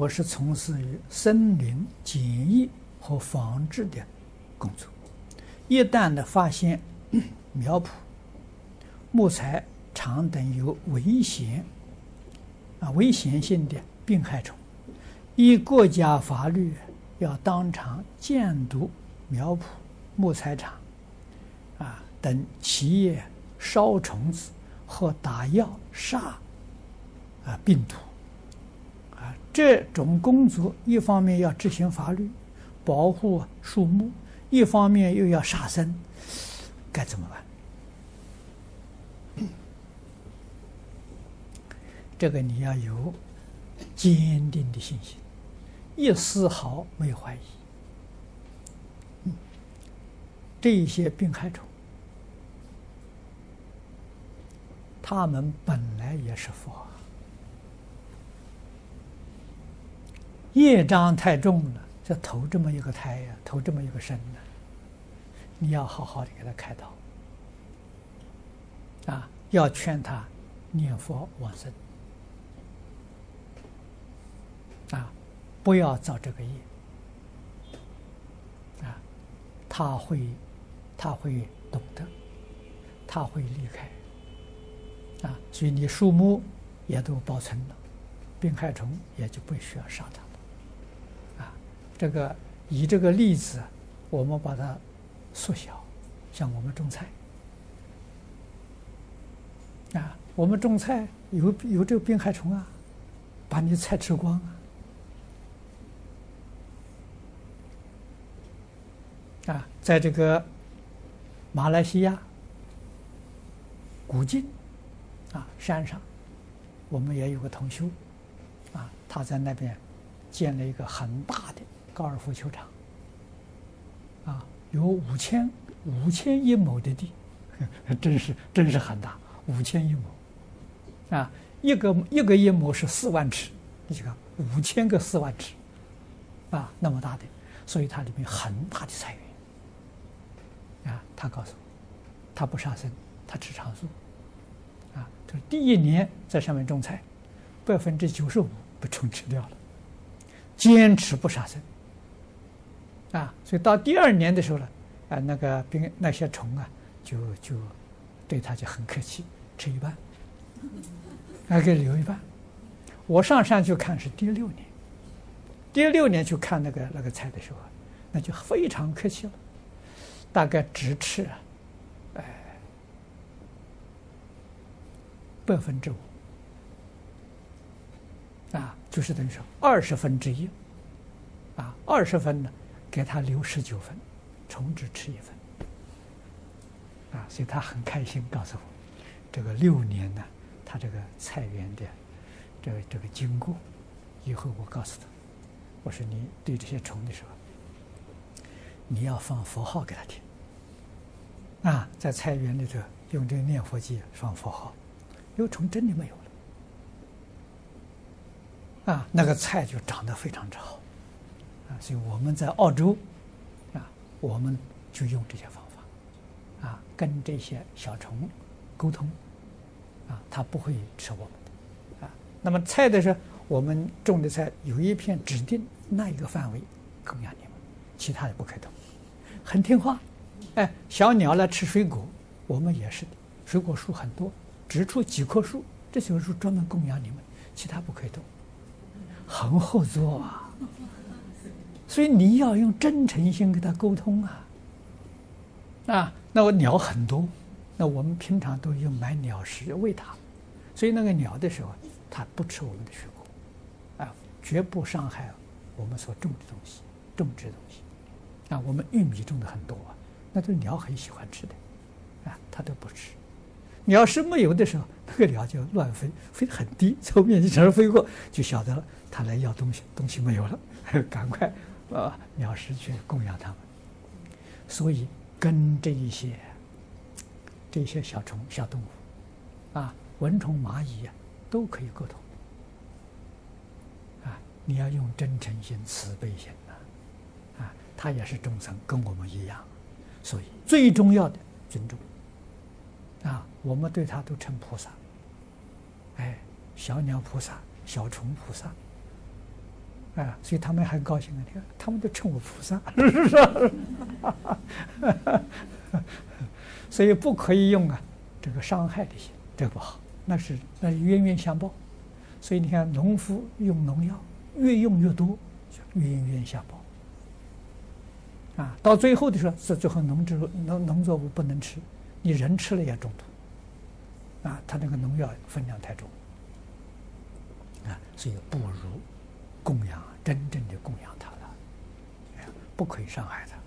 我是从事于森林检疫和防治的工作。一旦的发现 苗圃、木材厂等有危险啊危险性的病害虫，依国家法律要当场检毒苗圃、木材厂啊等企业烧虫子或打药杀啊病毒。这种工作一方面要执行法律，保护树木，一方面又要杀生，该怎么办？这个你要有坚定的信心，一丝毫没有怀疑。这些病害虫，他们本来也是佛。业障太重了，这投这么一个胎呀，投这么一个身呢，你要好好的给他开导，啊，要劝他念佛往生，啊，不要造这个业，啊，他会，他会懂得，他会离开，啊，所以你树木也都保存了，病害虫也就不需要杀它。这个以这个例子，我们把它缩小，像我们种菜啊，我们种菜有有这个病害虫啊，把你菜吃光啊！啊，在这个马来西亚古晋啊山上，我们也有个同修啊，他在那边建了一个很大的。高尔夫球场，啊，有五千五千一亩的地，真是真是很大，五千一亩，啊，一个一个一亩是四万尺，你去看五千个四万尺，啊，那么大的，所以它里面很大的菜园，啊，他告诉我，他不杀生，他吃长素，啊，就是第一年在上面种菜，百分之九十五被虫吃掉了，坚持不杀生。啊，所以到第二年的时候呢，啊，那个病那些虫啊，就就对他就很客气，吃一半，还给留一半。我上山去看是第六年，第六年去看那个那个菜的时候，那就非常客气了，大概只吃，哎，百分之五，啊，就是等于说二十分之一，啊，二十分呢。给他留十九分，虫只吃一分，啊，所以他很开心，告诉我，这个六年呢，他这个菜园的这个这个经过，以后我告诉他，我说你对这些虫的时候，你要放佛号给他听，啊，在菜园里头用这个念佛机放佛号，有虫真的没有了，啊，那个菜就长得非常之好。所以我们在澳洲，啊，我们就用这些方法，啊，跟这些小虫沟通，啊，它不会吃我们的，啊，那么菜的时候，我们种的菜有一片指定那一个范围供养你们，其他的不可以动，很听话，哎，小鸟来吃水果，我们也是的，水果树很多，只出几棵树，这些树专门供养你们，其他不可以动，很好做啊。所以你要用真诚心跟他沟通啊！啊，那我鸟很多，那我们平常都用买鸟食喂它，所以那个鸟的时候，它不吃我们的水果，啊，绝不伤害我们所种的东西、种植的东西。啊，我们玉米种的很多啊，那都鸟很喜欢吃的，啊，它都不吃。鸟食没有的时候，那个鸟就乱飞，飞得很低，从面积上飞过，就晓得了，它来要东西，东西没有了，赶快。啊，鸟食去供养他们，所以跟这一些这些小虫、小动物，啊，蚊虫、蚂蚁呀，都可以沟通。啊，你要用真诚心、慈悲心呐，啊，他也是众生，跟我们一样，所以最重要的尊重。啊，我们对他都称菩萨，哎，小鸟菩萨、小虫菩萨，啊，所以他们很高兴啊！你看，他们都称我菩萨，是不是？所以不可以用啊，这个伤害的心，这不好，那是那是冤冤相报。所以你看，农夫用农药，越用越多，就冤冤相报。啊，到最后的时候，是最后农作农农作物不能吃，你人吃了也中毒。啊，他那个农药分量太重。啊，所以不如供养真正的供养他了，不可以伤害他。